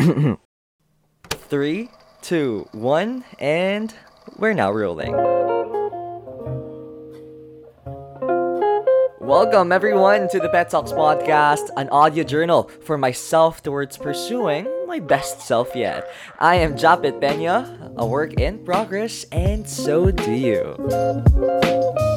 Three, two, one, and we're now rolling. Welcome, everyone, to the Pet Talks Podcast, an audio journal for myself towards pursuing my best self yet. I am Japet Pena, a work in progress, and so do you.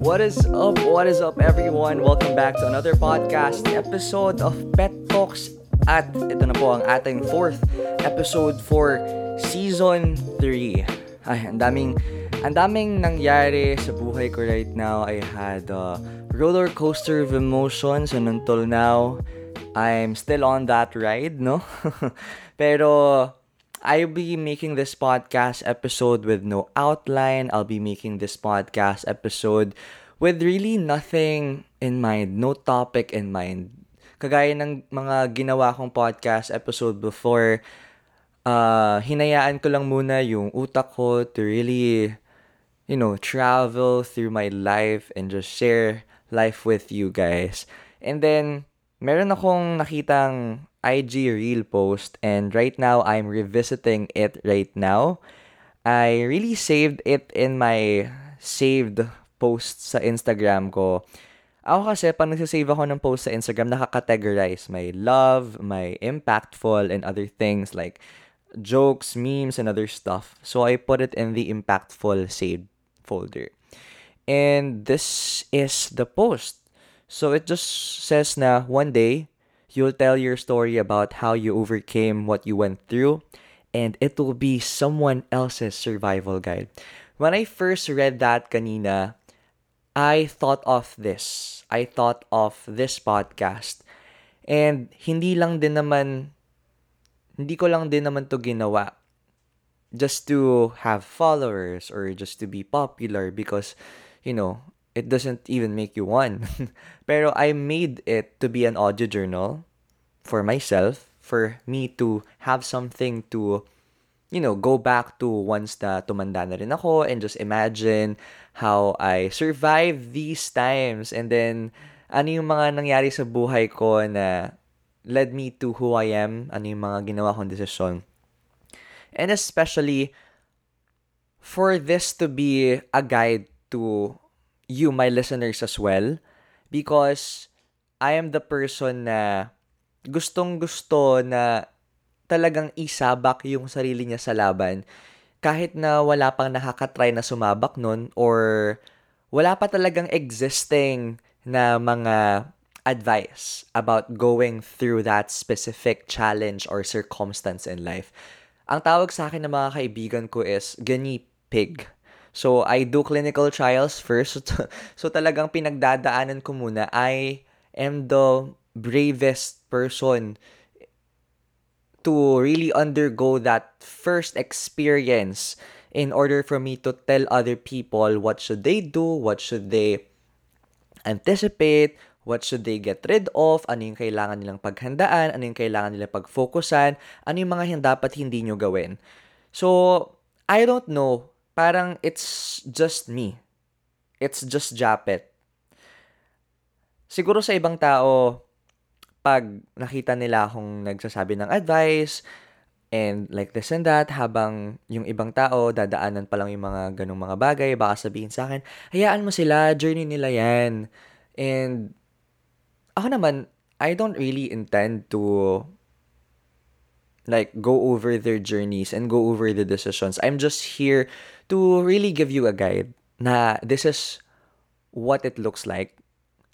What is up? What is up, everyone? Welcome back to another podcast episode of Pet Talks. At ito na po ang ating fourth episode for season 3. Ay, ang daming ang daming nangyari sa buhay ko right now. I had a roller coaster of emotions and until now, I'm still on that ride, no? Pero I'll be making this podcast episode with no outline. I'll be making this podcast episode with really nothing in mind, no topic in mind. Kagaya ng mga ginawa kong podcast episode before, uh, hinayaan ko lang muna yung utak ko to really you know, travel through my life and just share life with you guys. And then, meron akong nakitang IG reel post and right now I'm revisiting it right now. I really saved it in my saved posts sa Instagram ko. Ako kasi, pag nagsasave ako ng post sa Instagram, nakakategorize my love, my impactful, and other things like jokes, memes, and other stuff. So I put it in the impactful saved folder. And this is the post. So it just says na one day, you'll tell your story about how you overcame what you went through and it will be someone else's survival guide. When I first read that kanina, I thought of this. I thought of this podcast. And hindi lang din naman hindi ko lang din naman to ginawa just to have followers or just to be popular because you know it doesn't even make you one. Pero i made it to be an audio journal for myself for me to have something to you know go back to once na tumanda na rin ako and just imagine how i survived these times. And then ano yung mga nangyari sa buhay ko na led me to who I am, ano yung mga ginawa kong desisyon? And especially for this to be a guide to you, my listeners, as well, because I am the person na gustong gusto na talagang isabak yung sarili niya sa laban kahit na wala pang nakakatry na sumabak nun or wala pa talagang existing na mga advice about going through that specific challenge or circumstance in life. Ang tawag sa akin ng mga kaibigan ko is gani pig. So, I do clinical trials first. So, talagang pinagdadaanan ko muna. I am the bravest person to really undergo that first experience in order for me to tell other people what should they do, what should they anticipate, What should they get rid of? Ano yung kailangan nilang paghandaan? Ano yung kailangan nilang pagfokusan? Ano yung mga dapat hindi nyo gawin? So, I don't know. Parang it's just me. It's just Japet. Siguro sa ibang tao, pag nakita nila akong nagsasabi ng advice, and like this and that, habang yung ibang tao, dadaanan pa lang yung mga ganong mga bagay, baka sabihin sa akin, hayaan mo sila, journey nila yan. And ako naman, I don't really intend to like go over their journeys and go over the decisions. I'm just here to really give you a guide na this is what it looks like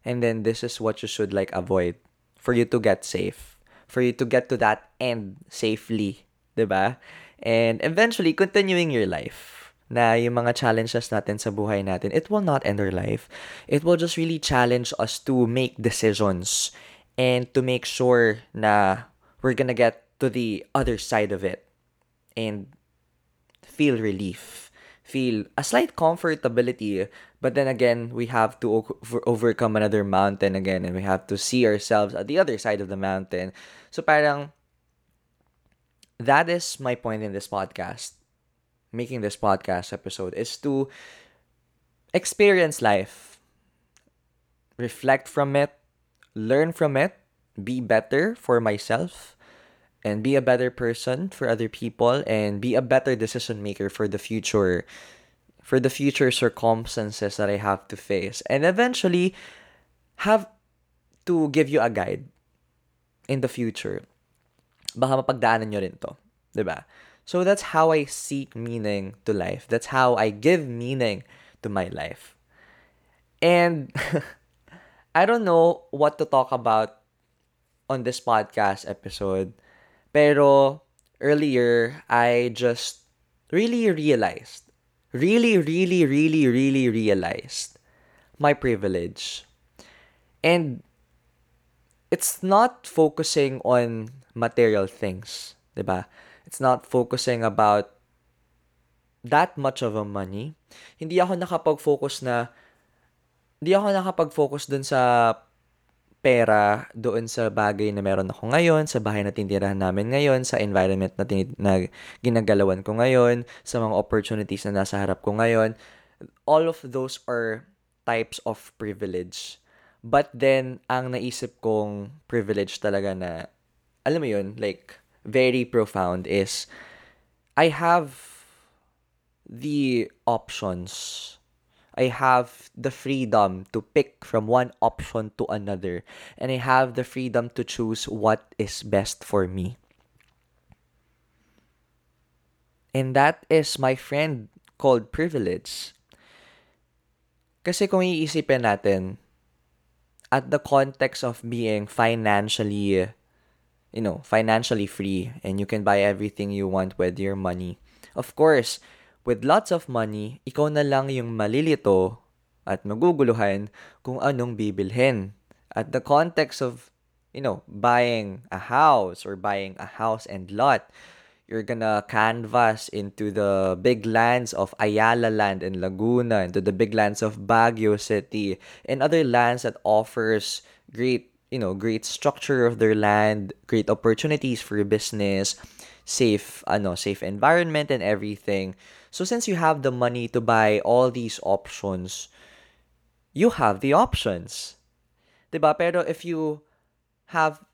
and then this is what you should like avoid for you to get safe, for you to get to that end safely, ba? And eventually continuing your life na yung mga challenges natin sa buhay natin, it will not end our life. It will just really challenge us to make decisions and to make sure na we're gonna get to the other side of it and feel relief, feel a slight comfortability. But then again, we have to over- overcome another mountain again and we have to see ourselves at the other side of the mountain. So parang that is my point in this podcast making this podcast episode is to experience life, reflect from it, learn from it, be better for myself and be a better person for other people and be a better decision maker for the future for the future circumstances that I have to face and eventually have to give you a guide in the future. Baka mapagdaanan nyo rin to. ba? So that's how I seek meaning to life. That's how I give meaning to my life. And I don't know what to talk about on this podcast episode. Pero earlier, I just really realized, really, really, really, really realized my privilege. And it's not focusing on material things, 'di ba? It's not focusing about that much of a money. Hindi ako nakapag-focus na hindi ako nakapag-focus dun sa pera doon sa bagay na meron ako ngayon, sa bahay na tinitirahan namin ngayon, sa environment na, tin- na ginagalawan ko ngayon, sa mga opportunities na nasa harap ko ngayon. All of those are types of privilege. But then, ang naisip kong privilege talaga na, alam mo yun, like, very profound is, I have the options I have the freedom to pick from one option to another, and I have the freedom to choose what is best for me. And that is my friend called privilege. Kasi kung iisipin natin, at the context of being financially, you know, financially free, and you can buy everything you want with your money, of course, with lots of money, ikaw na lang yung malilito at maguguluhan kung anong bibilhin. At the context of, you know, buying a house or buying a house and lot, you're gonna canvas into the big lands of Ayala land in Laguna, into the big lands of Baguio City, and other lands that offers great, you know, great structure of their land, great opportunities for business, safe, ano, safe environment and everything. So since you have the money to buy all these options, you have the options. ba? Pero if you have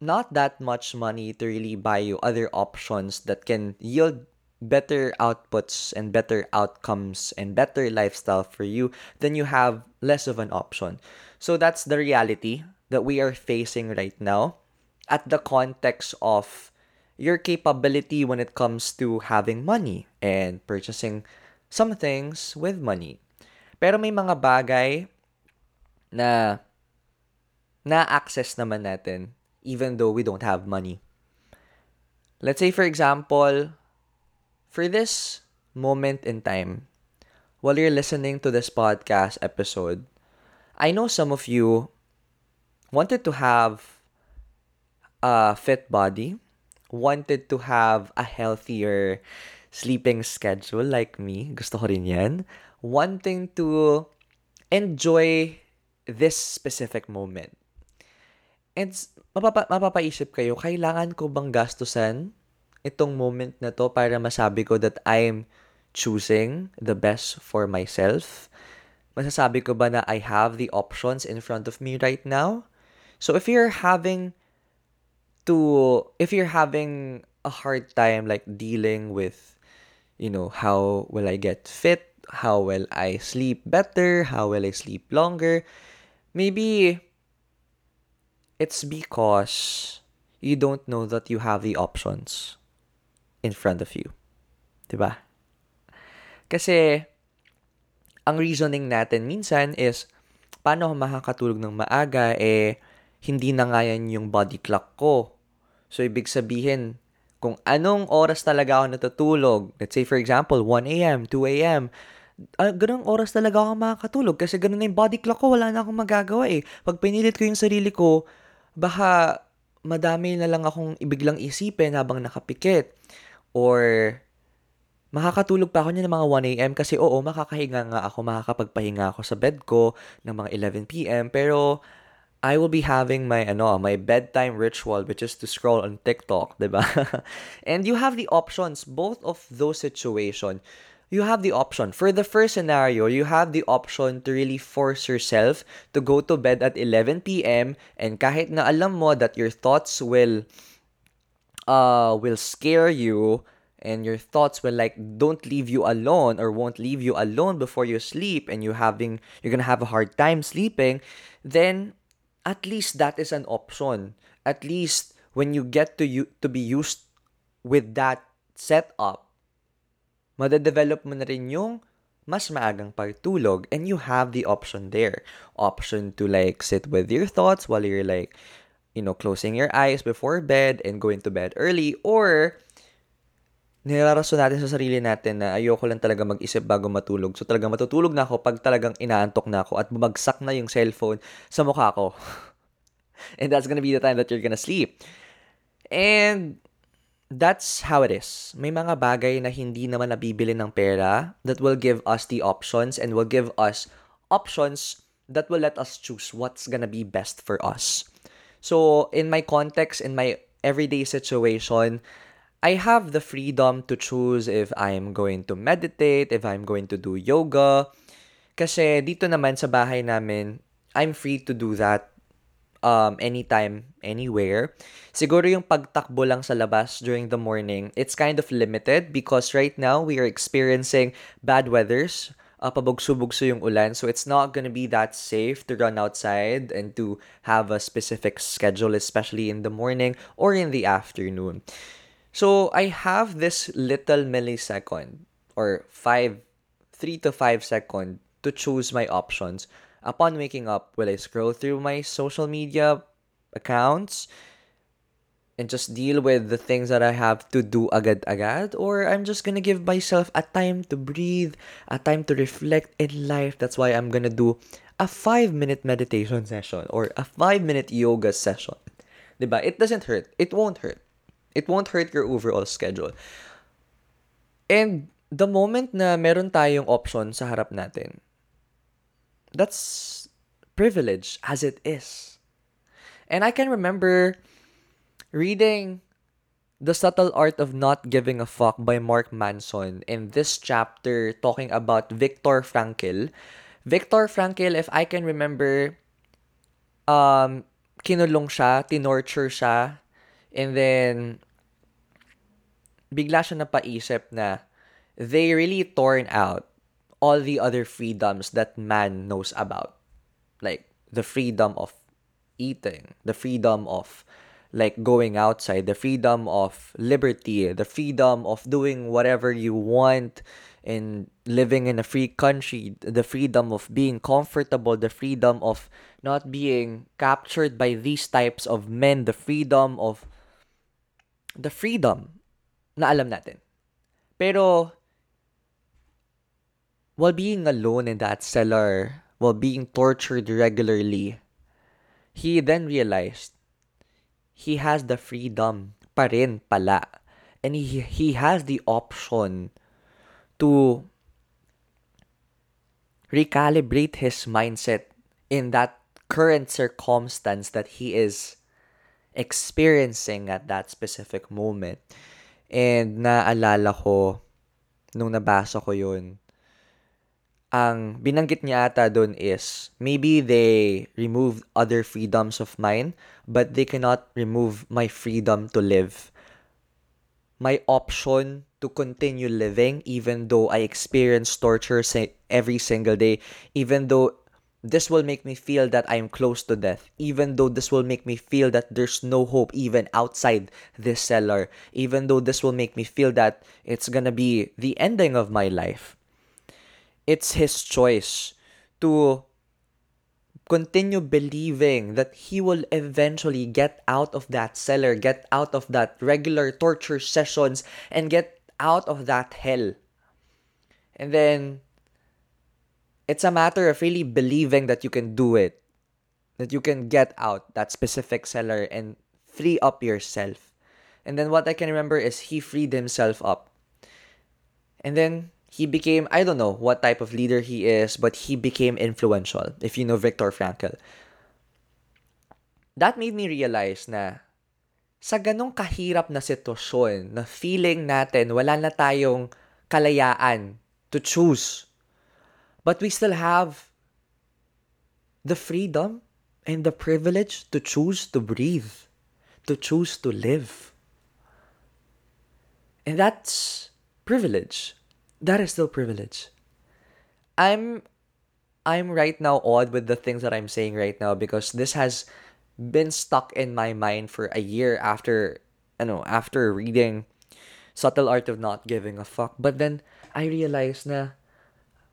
not that much money to really buy you other options that can yield better outputs and better outcomes and better lifestyle for you, then you have less of an option. So that's the reality that we are facing right now at the context of your capability when it comes to having money and purchasing some things with money. Pero may mga bagay na na-access naman natin even though we don't have money. Let's say, for example, for this moment in time, while you're listening to this podcast episode, I know some of you wanted to have a fit body, wanted to have a healthier sleeping schedule like me, gusto ko rin yan, wanting to enjoy this specific moment. And mapapa, mapapaisip kayo, kailangan ko bang gastusan itong moment na to para masabi ko that I'm choosing the best for myself? Masasabi ko ba na I have the options in front of me right now? So if you're having to if you're having a hard time like dealing with you know how will i get fit how will i sleep better how will i sleep longer maybe it's because you don't know that you have the options in front of you. 'Di ba? Kasi ang reasoning natin minsan is paano ako makakatulog ng maaga eh hindi na nga yan yung body clock ko. So, ibig sabihin, kung anong oras talaga ako natutulog, let's say for example, 1 a.m., 2 a.m., uh, ganung oras talaga ako makakatulog kasi ganun na yung body clock ko, wala na akong magagawa eh. Pag pinilit ko yung sarili ko, baka madami na lang akong ibiglang isipin habang nakapikit. Or makakatulog pa ako niya ng mga 1 a.m. kasi oo, makakahinga nga ako, makakapagpahinga ako sa bed ko ng mga 11 p.m. Pero I will be having my ano, my bedtime ritual which is to scroll on TikTok, ba? and you have the options both of those situation. you have the option. For the first scenario, you have the option to really force yourself to go to bed at 11 p.m. and kahit na alam mo that your thoughts will uh will scare you and your thoughts will like don't leave you alone or won't leave you alone before you sleep and you having you're gonna have a hard time sleeping, then at least that is an option. At least when you get to you to be used with that setup, madedevelop mo na rin yung mas maagang pagtulog and you have the option there. Option to like sit with your thoughts while you're like, you know, closing your eyes before bed and going to bed early or nilarason natin sa sarili natin na ayoko lang talaga mag-isip bago matulog. So talagang matutulog na ako pag talagang inaantok na ako at bumagsak na yung cellphone sa mukha ko. and that's gonna be the time that you're gonna sleep. And that's how it is. May mga bagay na hindi naman nabibili ng pera that will give us the options and will give us options that will let us choose what's gonna be best for us. So, in my context, in my everyday situation, I have the freedom to choose if I'm going to meditate, if I'm going to do yoga. Kasi dito naman sa bahay namin, I'm free to do that um, anytime, anywhere. Siguro yung pagtakbo lang sa labas during the morning, it's kind of limited because right now we are experiencing bad weathers. Uh, pabugso-bugso yung ulan. So it's not gonna be that safe to run outside and to have a specific schedule, especially in the morning or in the afternoon. So I have this little millisecond or five, three to five second to choose my options upon waking up, will I scroll through my social media accounts and just deal with the things that I have to do agad-agad? Or I'm just gonna give myself a time to breathe, a time to reflect in life. That's why I'm gonna do a five-minute meditation session or a five-minute yoga session. Diba? It doesn't hurt. It won't hurt. It won't hurt your overall schedule. And the moment na meron tayong option sa harap natin, that's privilege as it is. And I can remember reading The Subtle Art of Not Giving a Fuck by Mark Manson in this chapter talking about Viktor Frankl. Viktor Frankl, if I can remember, um, kinulong siya, tinorture siya, and then bigla siya napaisip na they really torn out all the other freedoms that man knows about. Like the freedom of eating, the freedom of like going outside, the freedom of liberty, the freedom of doing whatever you want and living in a free country, the freedom of being comfortable, the freedom of not being captured by these types of men, the freedom of the freedom na alam natin. Pero While being alone in that cellar, while being tortured regularly, he then realized he has the freedom pa rin pala. And he, he has the option to recalibrate his mindset in that current circumstance that he is experiencing at that specific moment. And naalala ko, nung nabasa ko yun, ang binanggit niya ata doon is maybe they remove other freedoms of mine but they cannot remove my freedom to live. My option to continue living even though I experience torture every single day even though this will make me feel that I am close to death even though this will make me feel that there's no hope even outside this cellar even though this will make me feel that it's gonna be the ending of my life it's his choice to continue believing that he will eventually get out of that cellar, get out of that regular torture sessions, and get out of that hell. And then it's a matter of really believing that you can do it, that you can get out that specific cellar and free up yourself. And then what I can remember is he freed himself up. And then he became I don't know what type of leader he is, but he became influential. If you know Viktor Frankl. That made me realize na sa ganong kahirap na sitwasyon na feeling natin wala na tayong kalayaan to choose. But we still have the freedom and the privilege to choose to breathe, to choose to live. And that's privilege. That is still privilege. I'm I'm right now odd with the things that I'm saying right now because this has been stuck in my mind for a year after you know after reading Subtle Art of Not Giving a Fuck. But then I realized na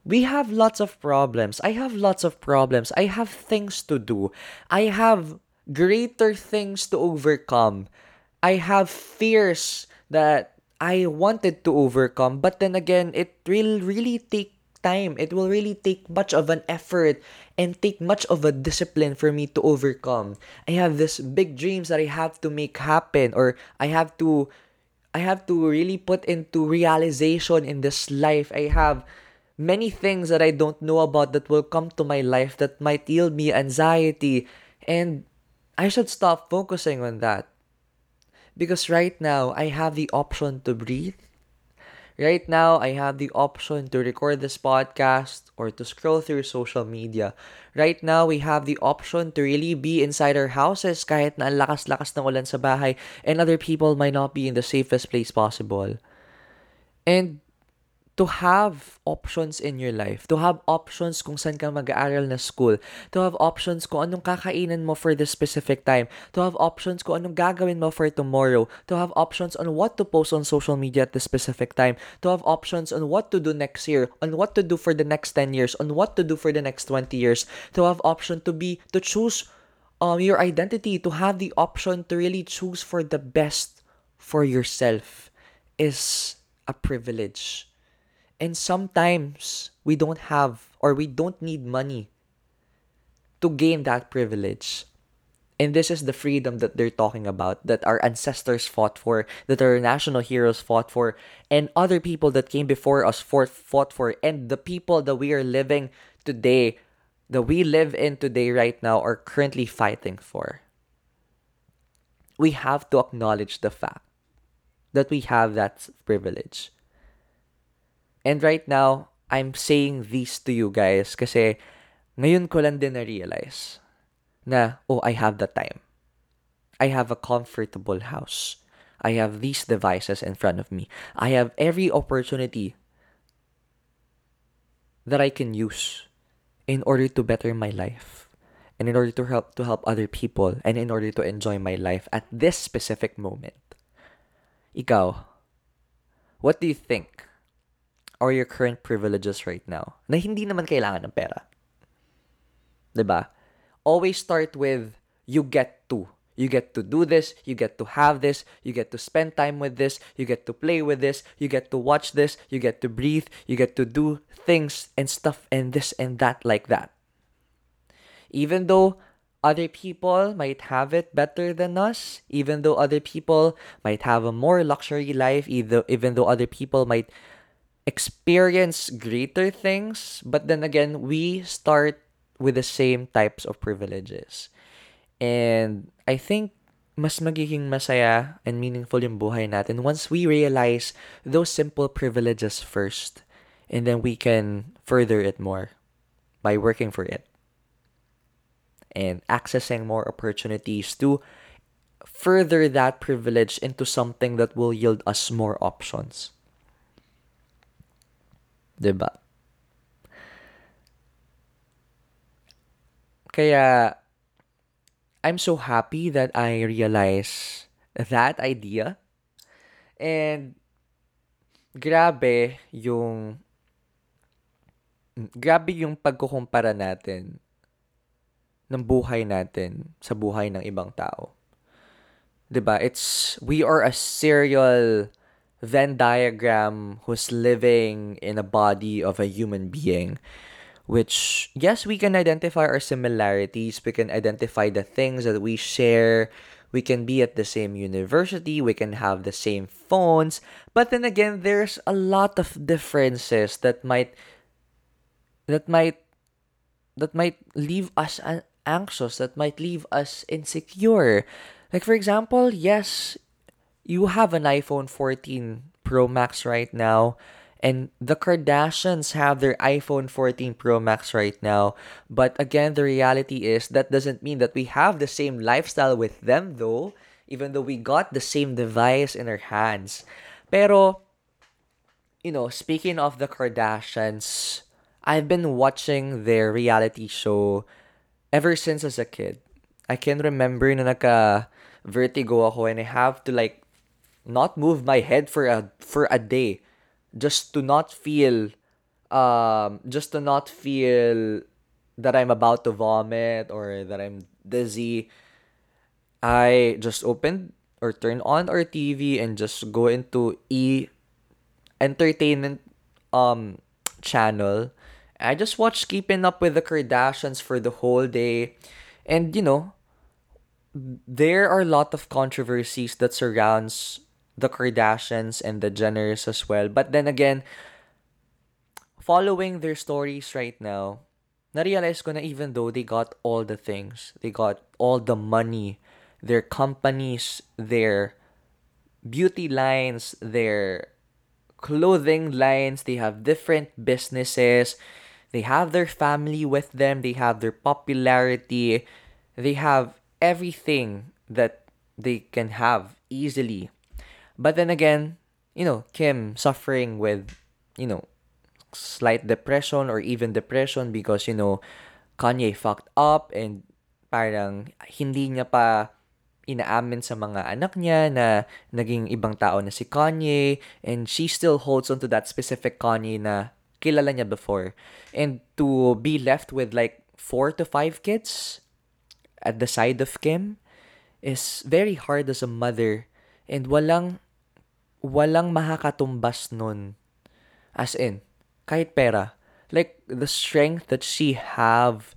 we have lots of problems. I have lots of problems. I have things to do. I have greater things to overcome. I have fears that I wanted to overcome, but then again, it will really take time. It will really take much of an effort and take much of a discipline for me to overcome. I have this big dreams that I have to make happen or I have to I have to really put into realization in this life. I have many things that I don't know about that will come to my life that might yield me anxiety and I should stop focusing on that. Because right now I have the option to breathe Right now, I have the option to record this podcast or to scroll through social media. Right now, we have the option to really be inside our houses kahit na ang lakas-lakas ng ulan sa bahay and other people might not be in the safest place possible. And to have options in your life, to have options kung saan ka mag-aaral na school, to have options kung anong kakainan mo for this specific time, to have options kung anong gagawin mo for tomorrow, to have options on what to post on social media at this specific time, to have options on what to do next year, on what to do for the next 10 years, on what to do for the next 20 years, to have option to be, to choose um, your identity, to have the option to really choose for the best for yourself is a privilege and sometimes we don't have or we don't need money to gain that privilege. And this is the freedom that they're talking about, that our ancestors fought for, that our national heroes fought for, and other people that came before us fought, for, and the people that we are living today, that we live in today right now, are currently fighting for. We have to acknowledge the fact that we have that privilege. And right now, I'm saying these to you guys kasi ngayon ko lang din na-realize na, oh, I have the time. I have a comfortable house. I have these devices in front of me. I have every opportunity that I can use in order to better my life and in order to help to help other people and in order to enjoy my life at this specific moment. Ikaw, what do you think? Or your current privileges right now na hindi naman kailangan ng pera. 'Di ba? Always start with you get to. You get to do this, you get to have this, you get to spend time with this, you get to play with this, you get to watch this, you get to breathe, you get to do things and stuff and this and that like that. Even though other people might have it better than us, even though other people might have a more luxury life, either even though other people might experience greater things, but then again, we start with the same types of privileges. And I think mas magiging masaya and meaningful yung buhay natin once we realize those simple privileges first and then we can further it more by working for it and accessing more opportunities to further that privilege into something that will yield us more options. 'Di ba? Kaya I'm so happy that I realize that idea. And grabe yung grabe yung pagkukumpara natin ng buhay natin sa buhay ng ibang tao. 'Di ba? It's we are a serial Venn diagram who's living in a body of a human being. Which, yes, we can identify our similarities, we can identify the things that we share, we can be at the same university, we can have the same phones, but then again, there's a lot of differences that might that might that might leave us anxious, that might leave us insecure. Like for example, yes, you have an iPhone 14 Pro Max right now And the Kardashians have their iPhone 14 Pro Max right now. But again, the reality is that doesn't mean that we have the same lifestyle with them though, even though we got the same device in our hands. Pero, you know, speaking of the Kardashians, I've been watching their reality show ever since as a kid. I can remember na naka vertigo ako and I have to like not move my head for a for a day just to not feel um just to not feel that I'm about to vomit or that I'm dizzy. I just opened or turn on our TV and just go into e entertainment um channel. I just watched Keeping Up with the Kardashians for the whole day. And you know there are a lot of controversies that surrounds the Kardashians and the Jenners as well. But then again, following their stories right now, na-realize ko na even though they got all the things, they got all the money, their companies, their beauty lines, their clothing lines, they have different businesses, they have their family with them, they have their popularity, they have everything that they can have easily but then again, you know, Kim suffering with, you know, slight depression or even depression because, you know, Kanye fucked up and parang hindi niya pa inaamin sa mga anak niya na naging ibang tao na si Kanye and she still holds on to that specific Kanye na kilala niya before. And to be left with like four to five kids at the side of Kim is very hard as a mother and walang walang makakatumbas nun. As in, kahit pera. Like, the strength that she have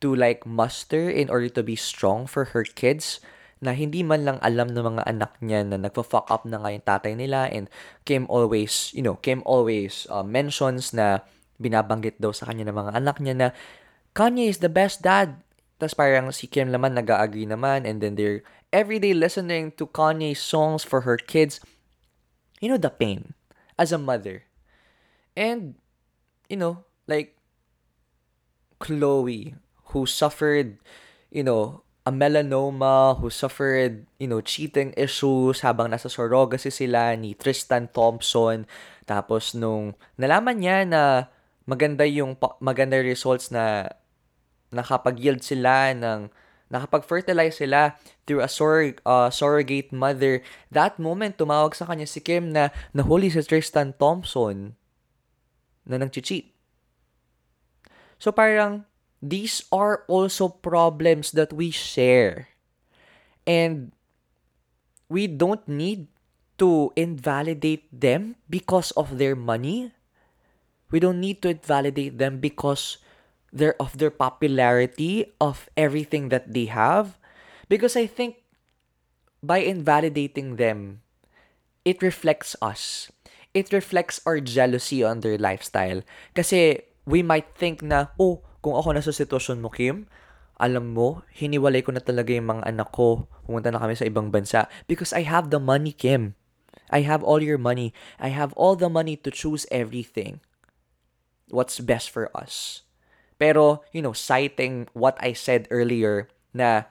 to like muster in order to be strong for her kids na hindi man lang alam ng mga anak niya na nagpa-fuck up na nga yung tatay nila and Kim always, you know, Kim always uh, mentions na binabanggit daw sa kanya ng mga anak niya na Kanye is the best dad. Tapos parang si Kim naman nag-agree naman and then they're everyday listening to Kanye songs for her kids you know the pain as a mother. And you know, like Chloe who suffered, you know, a melanoma, who suffered, you know, cheating issues habang nasa surrogacy sila ni Tristan Thompson. Tapos nung nalaman niya na maganda yung maganda results na nakapag-yield sila ng nakapag-fertilize sila through a sur- uh, surrogate mother. That moment, tumawag sa kanya si Kim na nahuli si Tristan Thompson na nag-cheat. So parang, these are also problems that we share. And we don't need to invalidate them because of their money. We don't need to invalidate them because their of their popularity of everything that they have. Because I think by invalidating them it reflects us. It reflects our jealousy on their lifestyle. Kasi we might think na oh kung ako na sa sitwasyon mo Kim alam mo hiniwalay ko na talaga yung mga anak ko. Pumunta na kami sa ibang bansa. Because I have the money Kim. I have all your money. I have all the money to choose everything. What's best for us Pero, you know, citing what I said earlier na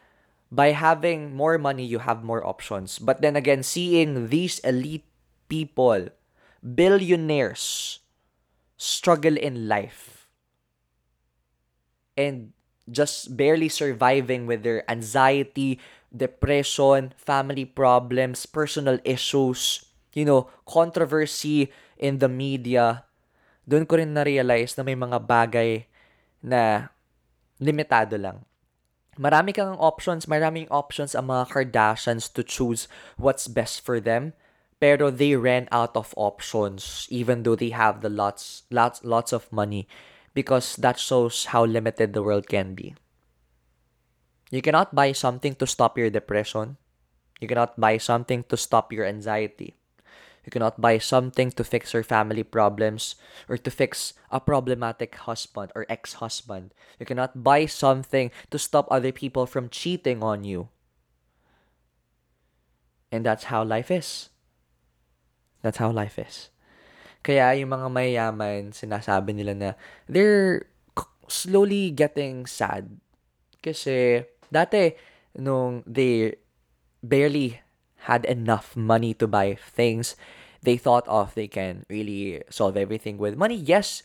by having more money, you have more options. But then again, seeing these elite people, billionaires, struggle in life and just barely surviving with their anxiety, depression, family problems, personal issues, you know, controversy in the media, doon ko rin na-realize na may mga bagay na limitado lang. Marami kang options, maraming options ang mga Kardashians to choose what's best for them. Pero they ran out of options even though they have the lots lots lots of money because that shows how limited the world can be. You cannot buy something to stop your depression. You cannot buy something to stop your anxiety. You cannot buy something to fix your family problems or to fix a problematic husband or ex husband. You cannot buy something to stop other people from cheating on you. And that's how life is. That's how life is. Kaya yung mga mayayaman, sinasabi nila na they're slowly getting sad. Kasi dati, nung they barely had enough money to buy things they thought of they can really solve everything with money. Yes,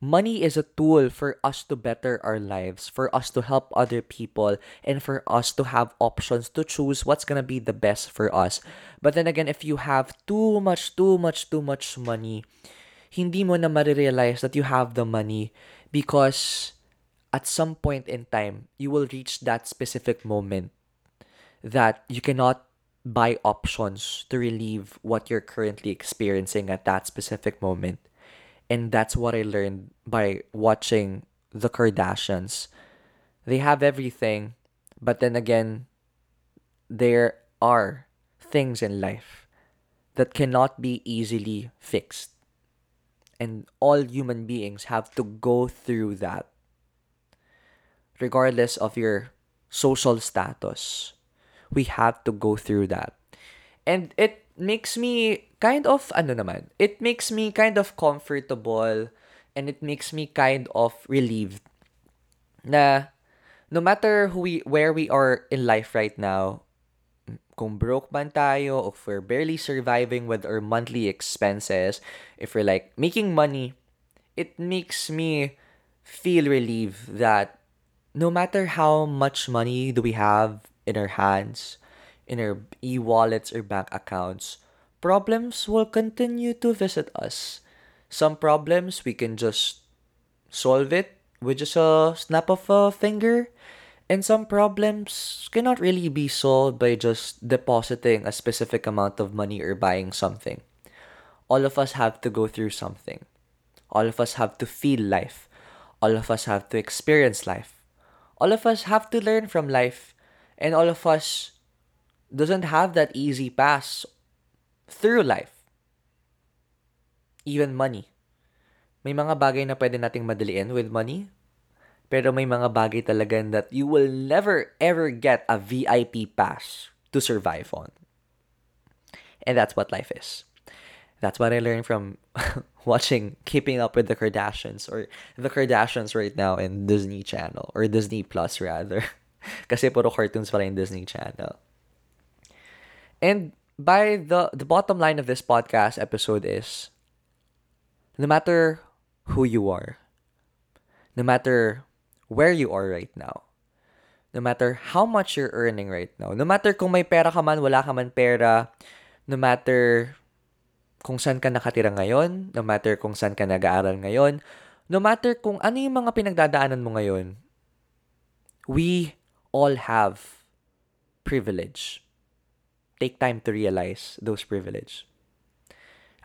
money is a tool for us to better our lives, for us to help other people, and for us to have options to choose what's gonna be the best for us. But then again, if you have too much, too much, too much money, hindi mo na marirealize that you have the money because at some point in time, you will reach that specific moment that you cannot buy options to relieve what you're currently experiencing at that specific moment. And that's what I learned by watching the Kardashians. They have everything, but then again, there are things in life that cannot be easily fixed. And all human beings have to go through that, regardless of your social status we have to go through that. And it makes me kind of, ano naman, it makes me kind of comfortable and it makes me kind of relieved na no matter who we, where we are in life right now, kung broke man tayo, if we're barely surviving with our monthly expenses, if we're like making money, it makes me feel relieved that no matter how much money do we have in our hands, in our e-wallets or bank accounts, problems will continue to visit us. Some problems we can just solve it with just a snap of a finger. And some problems cannot really be solved by just depositing a specific amount of money or buying something. All of us have to go through something. All of us have to feel life. All of us have to experience life. All of us have to learn from life and all of us doesn't have that easy pass through life. Even money. May mga bagay na pwede nating madaliin with money. Pero may mga bagay talaga that you will never ever get a VIP pass to survive on. And that's what life is. That's what I learned from watching Keeping Up with the Kardashians or the Kardashians right now in Disney Channel or Disney Plus rather. Kasi puro cartoons pala yung Disney Channel. And by the the bottom line of this podcast episode is no matter who you are, no matter where you are right now, no matter how much you're earning right now, no matter kung may pera ka man, wala ka man pera, no matter kung saan ka nakatira ngayon, no matter kung saan ka nag-aaral ngayon, no matter kung ano yung mga pinagdadaanan mo ngayon, we all have privilege. Take time to realize those privilege.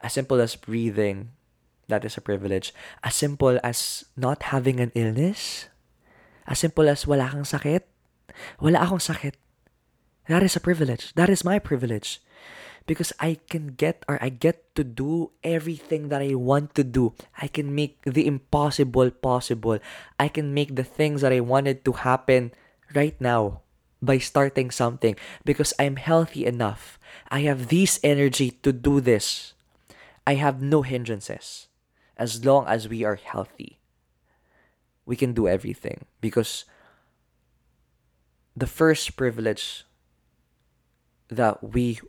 As simple as breathing, that is a privilege. As simple as not having an illness. As simple as wala kang sakit. Wala akong sakit. That is a privilege. That is my privilege. Because I can get or I get to do everything that I want to do. I can make the impossible possible. I can make the things that I wanted to happen right now by starting something because I'm healthy enough. I have this energy to do this. I have no hindrances. As long as we are healthy, we can do everything because the first privilege that we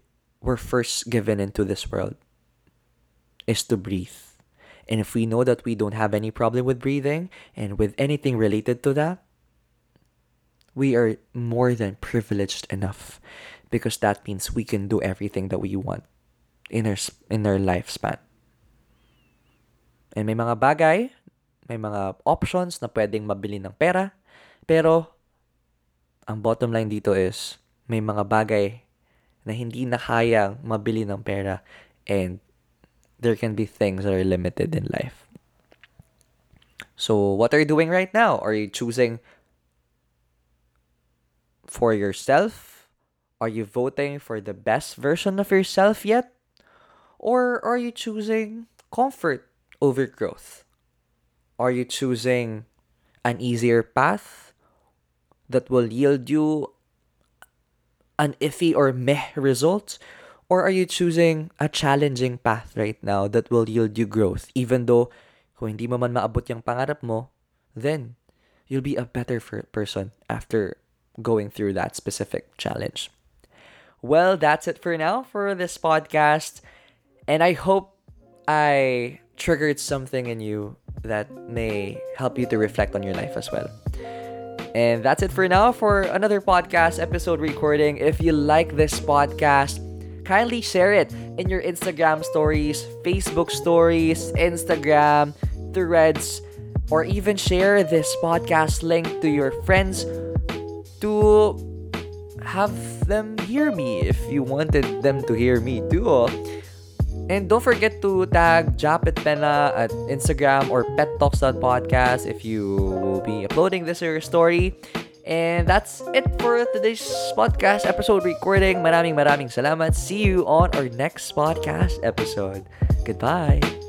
were first given into this world is to breathe. And if we know that we don't have any problem with breathing and with anything related to that, we are more than privileged enough because that means we can do everything that we want in our in our lifespan. And may mga bagay, may mga options na pwedeng mabili ng pera, pero ang bottom line dito is may mga bagay na hindi na kayang mabili ng pera and there can be things that are limited in life. So, what are you doing right now? Are you choosing for yourself? Are you voting for the best version of yourself yet? Or are you choosing comfort over growth? Are you choosing an easier path that will yield you an iffy or meh result? Or are you choosing a challenging path right now that will yield you growth even though kung hindi mo man maabot yung pangarap mo, then you'll be a better person after going through that specific challenge. Well, that's it for now for this podcast. And I hope I triggered something in you that may help you to reflect on your life as well. And that's it for now for another podcast episode recording. If you like this podcast, kindly share it in your Instagram stories, Facebook stories, Instagram, threads, or even share this podcast link to your friends to have them hear me if you wanted them to hear me too. And don't forget to tag Japet Pena at Instagram or pettalks.podcast if you will be uploading this or your story. And that's it for today's podcast episode recording. Maraming maraming salamat. See you on our next podcast episode. Goodbye.